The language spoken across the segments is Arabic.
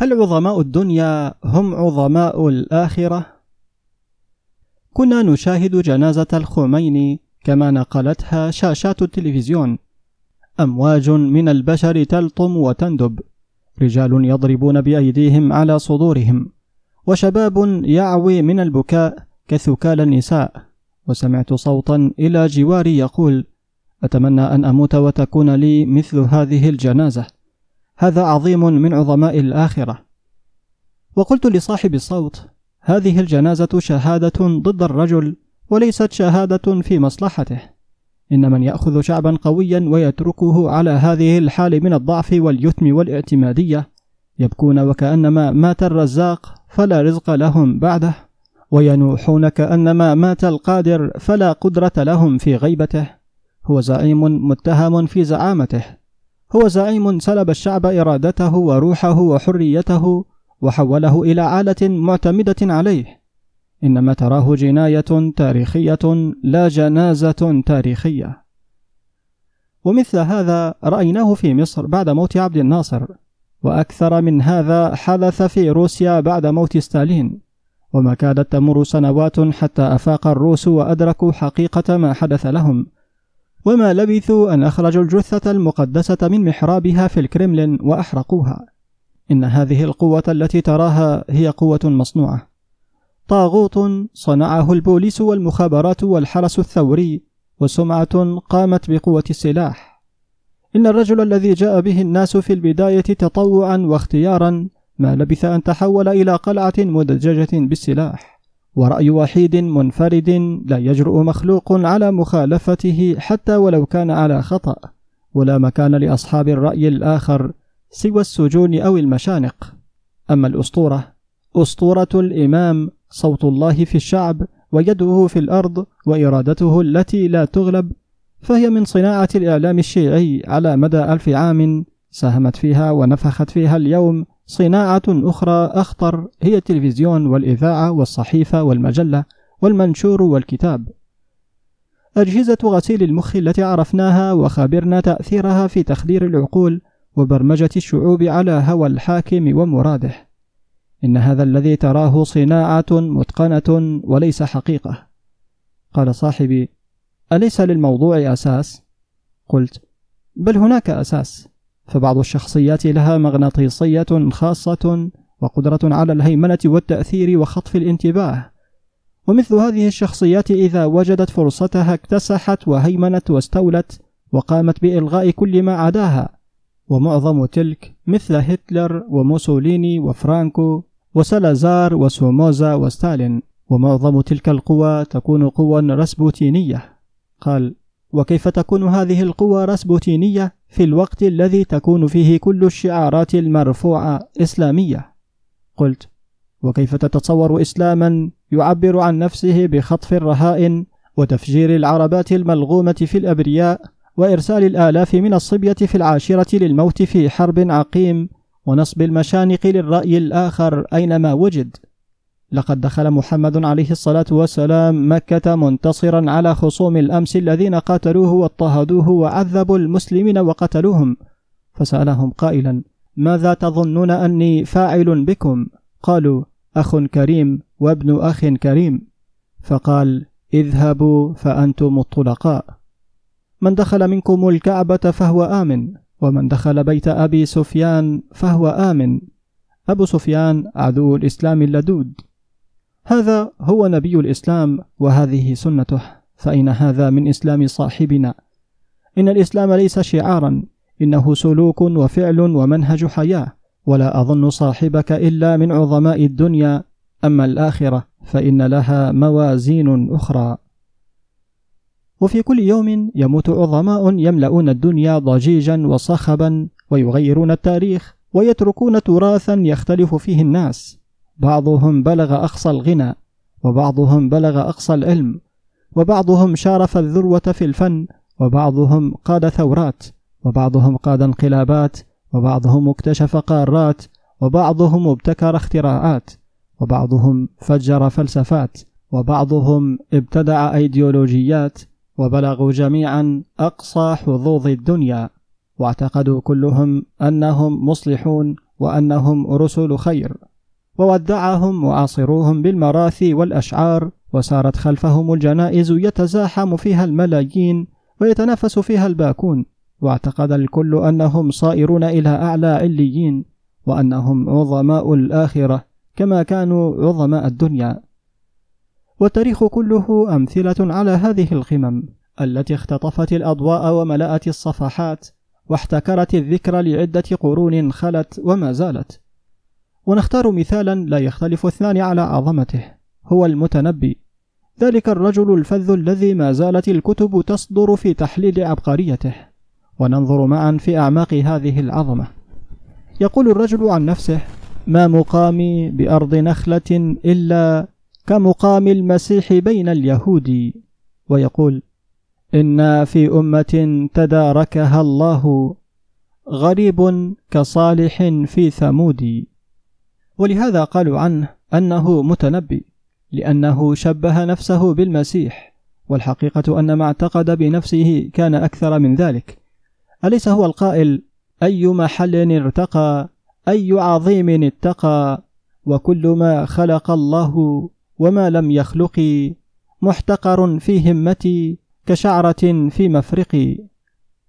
هل عظماء الدنيا هم عظماء الآخرة؟ كنا نشاهد جنازة الخميني كما نقلتها شاشات التلفزيون. أمواج من البشر تلطم وتندب. رجال يضربون بأيديهم على صدورهم. وشباب يعوي من البكاء كثكال النساء. وسمعت صوتا إلى جواري يقول أتمنى أن أموت وتكون لي مثل هذه الجنازة. هذا عظيم من عظماء الآخرة. وقلت لصاحب الصوت هذه الجنازة شهادة ضد الرجل وليست شهادة في مصلحته. إن من يأخذ شعبا قويا ويتركه على هذه الحال من الضعف واليتم والاعتمادية يبكون وكأنما مات الرزاق فلا رزق لهم بعده. وينوحون كأنما مات القادر فلا قدرة لهم في غيبته. هو زعيم متهم في زعامته. هو زعيم سلب الشعب إرادته وروحه وحريته وحوله إلى عالة معتمدة عليه. إنما تراه جناية تاريخية لا جنازة تاريخية. ومثل هذا رأيناه في مصر بعد موت عبد الناصر وأكثر من هذا حدث في روسيا بعد موت ستالين. وما كادت تمر سنوات حتى أفاق الروس وأدركوا حقيقة ما حدث لهم. وما لبثوا أن أخرجوا الجثة المقدسة من محرابها في الكرملين وأحرقوها. إن هذه القوة التي تراها هي قوة مصنوعة. طاغوت صنعه البوليس والمخابرات والحرس الثوري وسمعة قامت بقوة السلاح. إن الرجل الذي جاء به الناس في البداية تطوعا واختيارا ما لبث أن تحول إلى قلعة مدججة بالسلاح. ورأي وحيد منفرد لا يجرؤ مخلوق على مخالفته حتى ولو كان على خطأ ولا مكان لأصحاب الرأي الآخر سوى السجون أو المشانق. أما الأسطورة أسطورة الإمام صوت الله في الشعب ويده في الأرض وإرادته التي لا تغلب فهي من صناعة الإعلام الشيعي على مدى ألف عام ساهمت فيها ونفخت فيها اليوم صناعة أخرى أخطر هي التلفزيون والإذاعة والصحيفة والمجلة والمنشور والكتاب. أجهزة غسيل المخ التي عرفناها وخبرنا تأثيرها في تخدير العقول وبرمجة الشعوب على هوى الحاكم ومراده. إن هذا الذي تراه صناعة متقنة وليس حقيقة. قال صاحبي أليس للموضوع أساس؟ قلت بل هناك أساس. فبعض الشخصيات لها مغناطيسية خاصة وقدرة على الهيمنة والتأثير وخطف الانتباه. ومثل هذه الشخصيات إذا وجدت فرصتها اكتسحت وهيمنت واستولت وقامت بإلغاء كل ما عداها. ومعظم تلك مثل هتلر وموسوليني وفرانكو وسلازار وسوموزا وستالين. ومعظم تلك القوى تكون قوى رسبوتينية. قال وكيف تكون هذه القوى رسبوتينية في الوقت الذي تكون فيه كل الشعارات المرفوعة إسلامية؟ قلت وكيف تتصور إسلاما يعبر عن نفسه بخطف الرهائن وتفجير العربات الملغومة في الأبرياء وإرسال الآلاف من الصبية في العاشرة للموت في حرب عقيم ونصب المشانق للرأي الآخر أينما وجد؟ لقد دخل محمد عليه الصلاة والسلام مكة منتصرا على خصوم الأمس الذين قاتلوه واضطهدوه وعذبوا المسلمين وقتلوهم. فسألهم قائلا ماذا تظنون أني فاعل بكم؟ قالوا أخ كريم وابن أخ كريم. فقال اذهبوا فأنتم الطلقاء. من دخل منكم الكعبة فهو آمن ومن دخل بيت أبي سفيان فهو آمن. أبو سفيان عدو الإسلام اللدود. هذا هو نبي الإسلام وهذه سنته فإن هذا من إسلام صاحبنا. إن الإسلام ليس شعارا إنه سلوك وفعل ومنهج حياة ولا أظن صاحبك إلا من عظماء الدنيا. أما الآخرة فإن لها موازين أخرى. وفي كل يوم يموت عظماء يملؤون الدنيا ضجيجا وصخبا ويغيرون التاريخ ويتركون تراثا يختلف فيه الناس. بعضهم بلغ أقصى الغنى وبعضهم بلغ أقصى العلم وبعضهم شارف الذروة في الفن وبعضهم قاد ثورات وبعضهم قاد انقلابات وبعضهم اكتشف قارات وبعضهم ابتكر اختراعات وبعضهم فجر فلسفات وبعضهم ابتدع أيديولوجيات وبلغوا جميعا أقصى حظوظ الدنيا واعتقدوا كلهم أنهم مصلحون وأنهم رسل خير. وودعهم معاصروهم بالمراثي والأشعار وسارت خلفهم الجنائز يتزاحم فيها الملايين ويتنافس فيها الباكون واعتقد الكل أنهم صائرون إلى أعلى عليين وأنهم عظماء الآخرة كما كانوا عظماء الدنيا. والتاريخ كله أمثلة على هذه القمم التي اختطفت الأضواء وملأت الصفحات واحتكرت الذكر لعدة قرون خلت وما زالت. ونختار مثالا لا يختلف اثنان على عظمته هو المتنبي. ذلك الرجل الفذ الذي ما زالت الكتب تصدر في تحليل عبقريته وننظر معا في أعماق هذه العظمة. يقول الرجل عن نفسه ما مقامي بأرض نخلة إلا كمقام المسيح بين اليهود ويقول إنا في أمة تداركها الله غريب كصالح في ثمود ولهذا قالوا عنه أنه متنبي لأنه شبه نفسه بالمسيح والحقيقة أن ما اعتقد بنفسه كان أكثر من ذلك. أليس هو القائل أي محل ارتقى أي عظيم اتقى وكل ما خلق الله وما لم يخلق محتقر في همتي كشعرة في مفرقي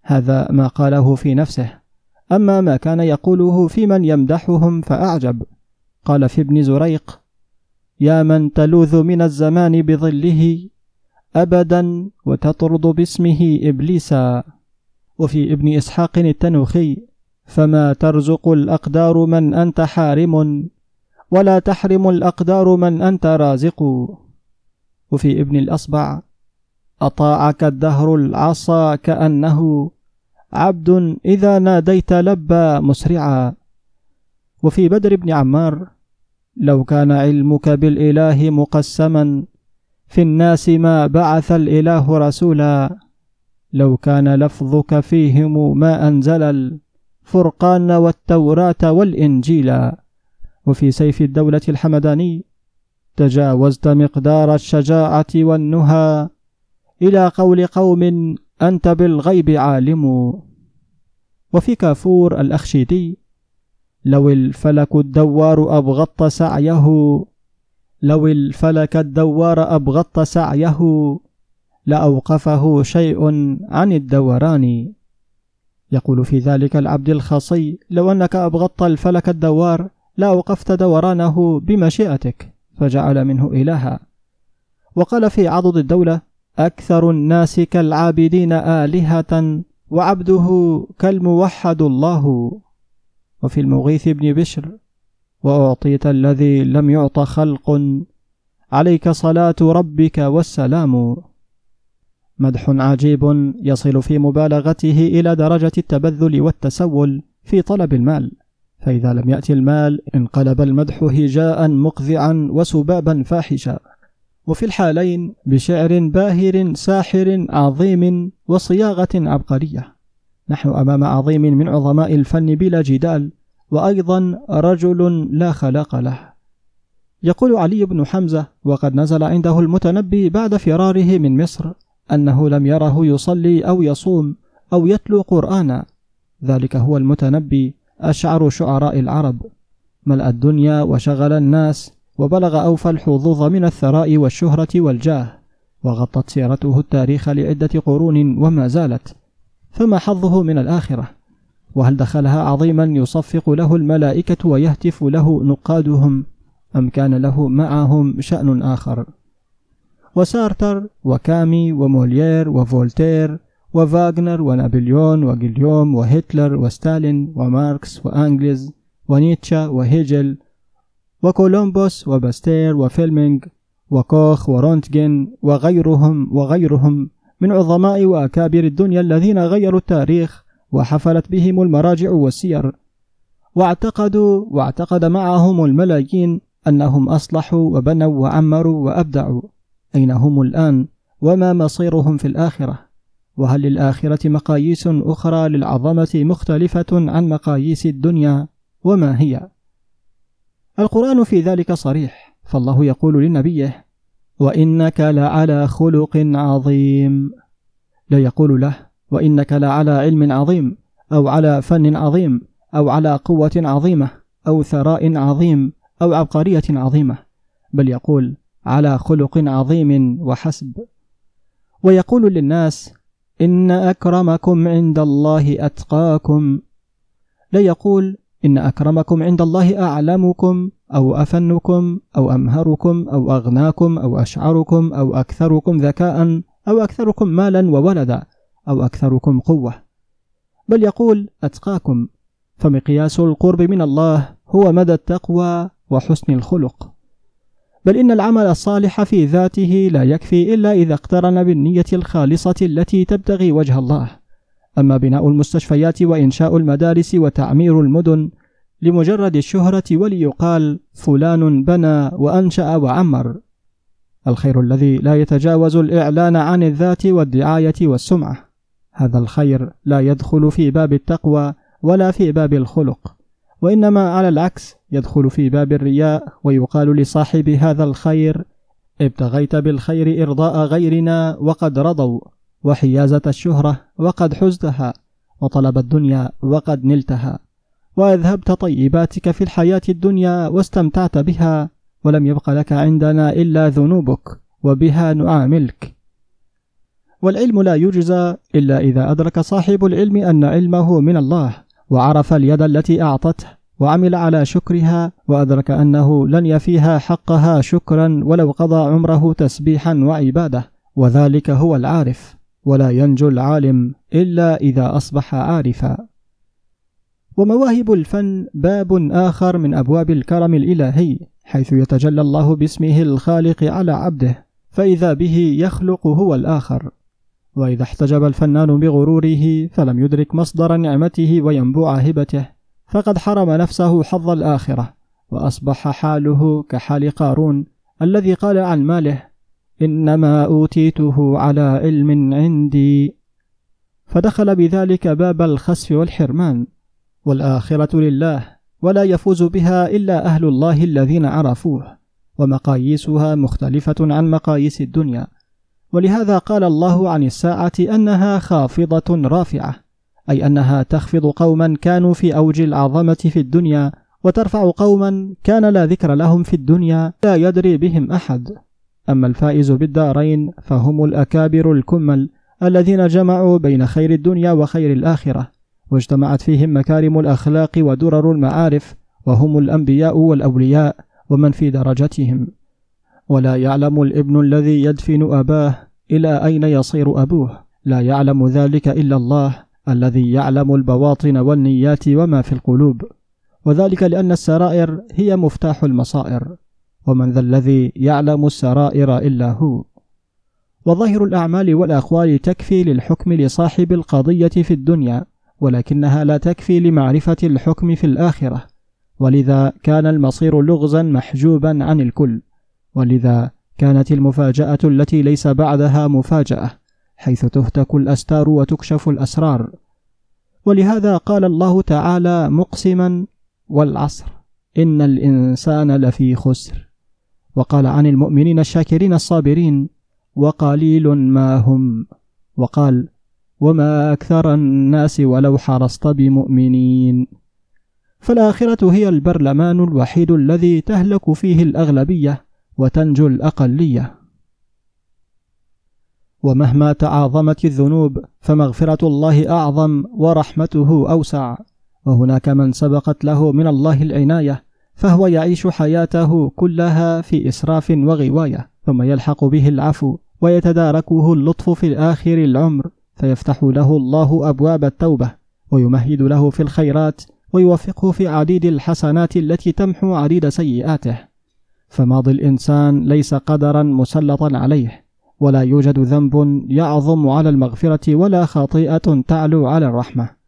هذا ما قاله في نفسه. أما ما كان يقوله في من يمدحهم فأعجب. قال في ابن زريق يا من تلوذ من الزمان بظله أبدا وتطرد باسمه إبليسا وفي ابن إسحاق التنوخي فما ترزق الأقدار من أنت حارم ولا تحرم الأقدار من أنت رازق. وفي ابن الأصبع أطاعك الدهر العصا كأنه عبد إذا ناديت لبى مسرعا. وفي بدر بن عمار لو كان علمك بالإله مقسما في الناس ما بعث الإله رسولا لو كان لفظك فيهم ما أنزل الفرقان والتوراة والإنجيل. وفي سيف الدولة الحمداني تجاوزت مقدار الشجاعة والنهى إلى قول قوم أنت بالغيب عالم. وفي كافور الأخشيدي لو الفلك الدوار أبغضت سعيه لو الفلك الدوار أبغضت سعيه لأوقفه شيء عن الدوران. يقول في ذلك العبد الخصي لو أنك أبغضت الفلك الدوار لأوقفت دورانه بمشيئتك فجعل منه إلها. وقال في عضد الدولة أكثر الناس كالعابدين آلهة وعبده كالموحد الله. وفي المغيث بن بشر وأعطيت الذي لم يعط خلق. عليك صلاة ربك والسلام. مدح عجيب يصل في مبالغته إلى درجة التبذل والتسول في طلب المال. فإذا لم يأتي المال انقلب المدح هجاء مقذعا وسبابا فاحشا. وفي الحالين بشعر باهر ساحر عظيم وصياغة عبقرية. نحن أمام عظيم من عظماء الفن بلا جدال وأيضا رجل لا خلاق له. يقول علي بن حمزة وقد نزل عنده المتنبي بعد فراره من مصر أنه لم يره يصلي أو يصوم أو يتلو قرآنا. ذلك هو المتنبي أشعر شعراء العرب. ملأ الدنيا وشغل الناس وبلغ أوفى الحظوظ من الثراء والشهرة والجاه وغطت سيرته التاريخ لعدة قرون وما زالت. فما حظه من الآخرة؟ وهل دخلها عظيما يصفق له الملائكة ويهتف له نقادهم؟ أم كان له معهم شأن آخر؟ وسارتر وكامي وموليير وفولتير وفاغنر ونابليون وجيليوم وهتلر وستالين وماركس وأنجلز ونيتشا وهيجل وكولومبوس وباستير وفيلمينغ وكوخ ورونتجن وغيرهم وغيرهم. من عظماء وأكابر الدنيا الذين غيروا التاريخ وحفلت بهم المراجع والسير. واعتقدوا واعتقد معهم الملايين أنهم أصلحوا وبنوا وعمروا وأبدعوا. أين هم الآن؟ وما مصيرهم في الآخرة؟ وهل للآخرة مقاييس أخرى للعظمة مختلفة عن مقاييس الدنيا؟ وما هي؟ القرآن في ذلك صريح فالله يقول لنبيه وإنك لعلى خلق عظيم. لا يقول له وإنك لعلى علم عظيم أو على فن عظيم أو على قوة عظيمة أو ثراء عظيم أو عبقرية عظيمة. بل يقول على خلق عظيم وحسب. ويقول للناس إن أكرمكم عند الله أتقاكم. لا يقول إن أكرمكم عند الله أعلمكم أو أفنكم أو أمهركم أو أغناكم أو أشعركم أو أكثركم ذكاء أو أكثركم مالا وولدا أو أكثركم قوة. بل يقول أتقاكم فمقياس القرب من الله هو مدى التقوى وحسن الخلق. بل إن العمل الصالح في ذاته لا يكفي إلا إذا اقترن بالنية الخالصة التي تبتغي وجه الله. أما بناء المستشفيات وإنشاء المدارس وتعمير المدن لمجرد الشهرة وليقال فلان بنى وأنشأ وعمر. الخير الذي لا يتجاوز الإعلان عن الذات والدعاية والسمعة. هذا الخير لا يدخل في باب التقوى ولا في باب الخلق وإنما على العكس يدخل في باب الرياء ويقال لصاحب هذا الخير ابتغيت بالخير إرضاء غيرنا وقد رضوا. وحيازة الشهرة وقد حزتها وطلب الدنيا وقد نلتها وأذهبت طيباتك في الحياة الدنيا واستمتعت بها ولم يبق لك عندنا إلا ذنوبك وبها نعاملك. والعلم لا يجزى إلا إذا أدرك صاحب العلم أن علمه من الله وعرف اليد التي أعطته وعمل على شكرها وأدرك أنه لن يفيها حقها شكرا ولو قضى عمره تسبيحا وعبادة وذلك هو العارف. ولا ينجو العالم إلا إذا أصبح عارفا. ومواهب الفن باب آخر من أبواب الكرم الإلهي حيث يتجلى الله باسمه الخالق على عبده فإذا به يخلق هو الآخر. وإذا احتجب الفنان بغروره فلم يدرك مصدر نعمته وينبوع هبته فقد حرم نفسه حظ الآخرة وأصبح حاله كحال قارون الذي قال عن ماله إنما أوتيته على علم عندي. فدخل بذلك باب الخسف والحرمان والآخرة لله ولا يفوز بها إلا أهل الله الذين عرفوه ومقاييسها مختلفة عن مقاييس الدنيا. ولهذا قال الله عن الساعة أنها خافضة رافعة أي أنها تخفض قوما كانوا في أوج العظمة في الدنيا وترفع قوما كان لا ذكر لهم في الدنيا لا يدري بهم أحد. أما الفائز بالدارين فهم الأكابر الكمل الذين جمعوا بين خير الدنيا وخير الآخرة واجتمعت فيهم مكارم الأخلاق ودرر المعارف وهم الأنبياء والأولياء ومن في درجتهم. ولا يعلم الابن الذي يدفن أباه إلى أين يصير أبوه. لا يعلم ذلك إلا الله الذي يعلم البواطن والنيات وما في القلوب. وذلك لأن السرائر هي مفتاح المصائر. ومن ذا الذي يعلم السرائر إلا هو. وظاهر الأعمال والأقوال تكفي للحكم لصاحب القضية في الدنيا ولكنها لا تكفي لمعرفة الحكم في الآخرة. ولذا كان المصير لغزا محجوبا عن الكل. ولذا كانت المفاجأة التي ليس بعدها مفاجأة حيث تهتك الأستار وتكشف الأسرار. ولهذا قال الله تعالى مقسما والعصر إن الإنسان لفي خسر. وقال عن المؤمنين الشاكرين الصابرين وقليل ما هم. وقال وما أكثر الناس ولو حرصت بمؤمنين. فالآخرة هي البرلمان الوحيد الذي تهلك فيه الأغلبية وتنجو الأقلية. ومهما تعاظمت الذنوب فمغفرة الله أعظم ورحمته أوسع. وهناك من سبقت له من الله العناية فهو يعيش حياته كلها في إسراف وغواية ثم يلحق به العفو ويتداركه اللطف في آخر العمر فيفتح له الله أبواب التوبة ويمهد له في الخيرات ويوفقه في عديد الحسنات التي تمحو عديد سيئاته. فماضي الإنسان ليس قدرا مسلطا عليه ولا يوجد ذنب يعظم على المغفرة ولا خطيئة تعلو على الرحمة.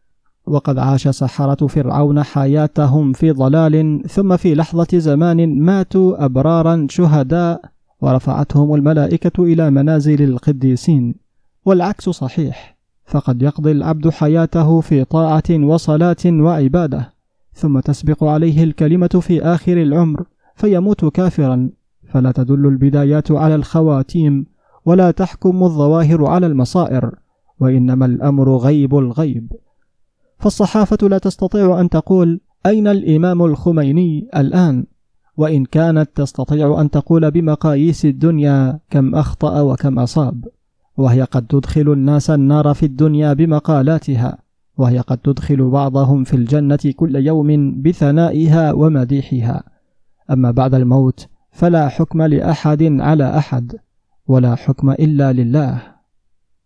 وقد عاش سحرة فرعون حياتهم في ضلال ثم في لحظة زمان ماتوا أبرارا شهداء ورفعتهم الملائكة إلى منازل القديسين والعكس صحيح فقد يقضي العبد حياته في طاعة وصلاة وعبادة ثم تسبق عليه الكلمة في آخر العمر فيموت كافرا فلا تدل البدايات على الخواتيم ولا تحكم الظواهر على المصائر وإنما الأمر غيب الغيب. فالصحافة لا تستطيع أن تقول أين الإمام الخميني الآن؟ وإن كانت تستطيع أن تقول بمقاييس الدنيا كم أخطأ وكم أصاب. وهي قد تدخل الناس النار في الدنيا بمقالاتها. وهي قد تدخل بعضهم في الجنة كل يوم بثنائها ومديحها. أما بعد الموت فلا حكم لأحد على أحد ولا حكم إلا لله.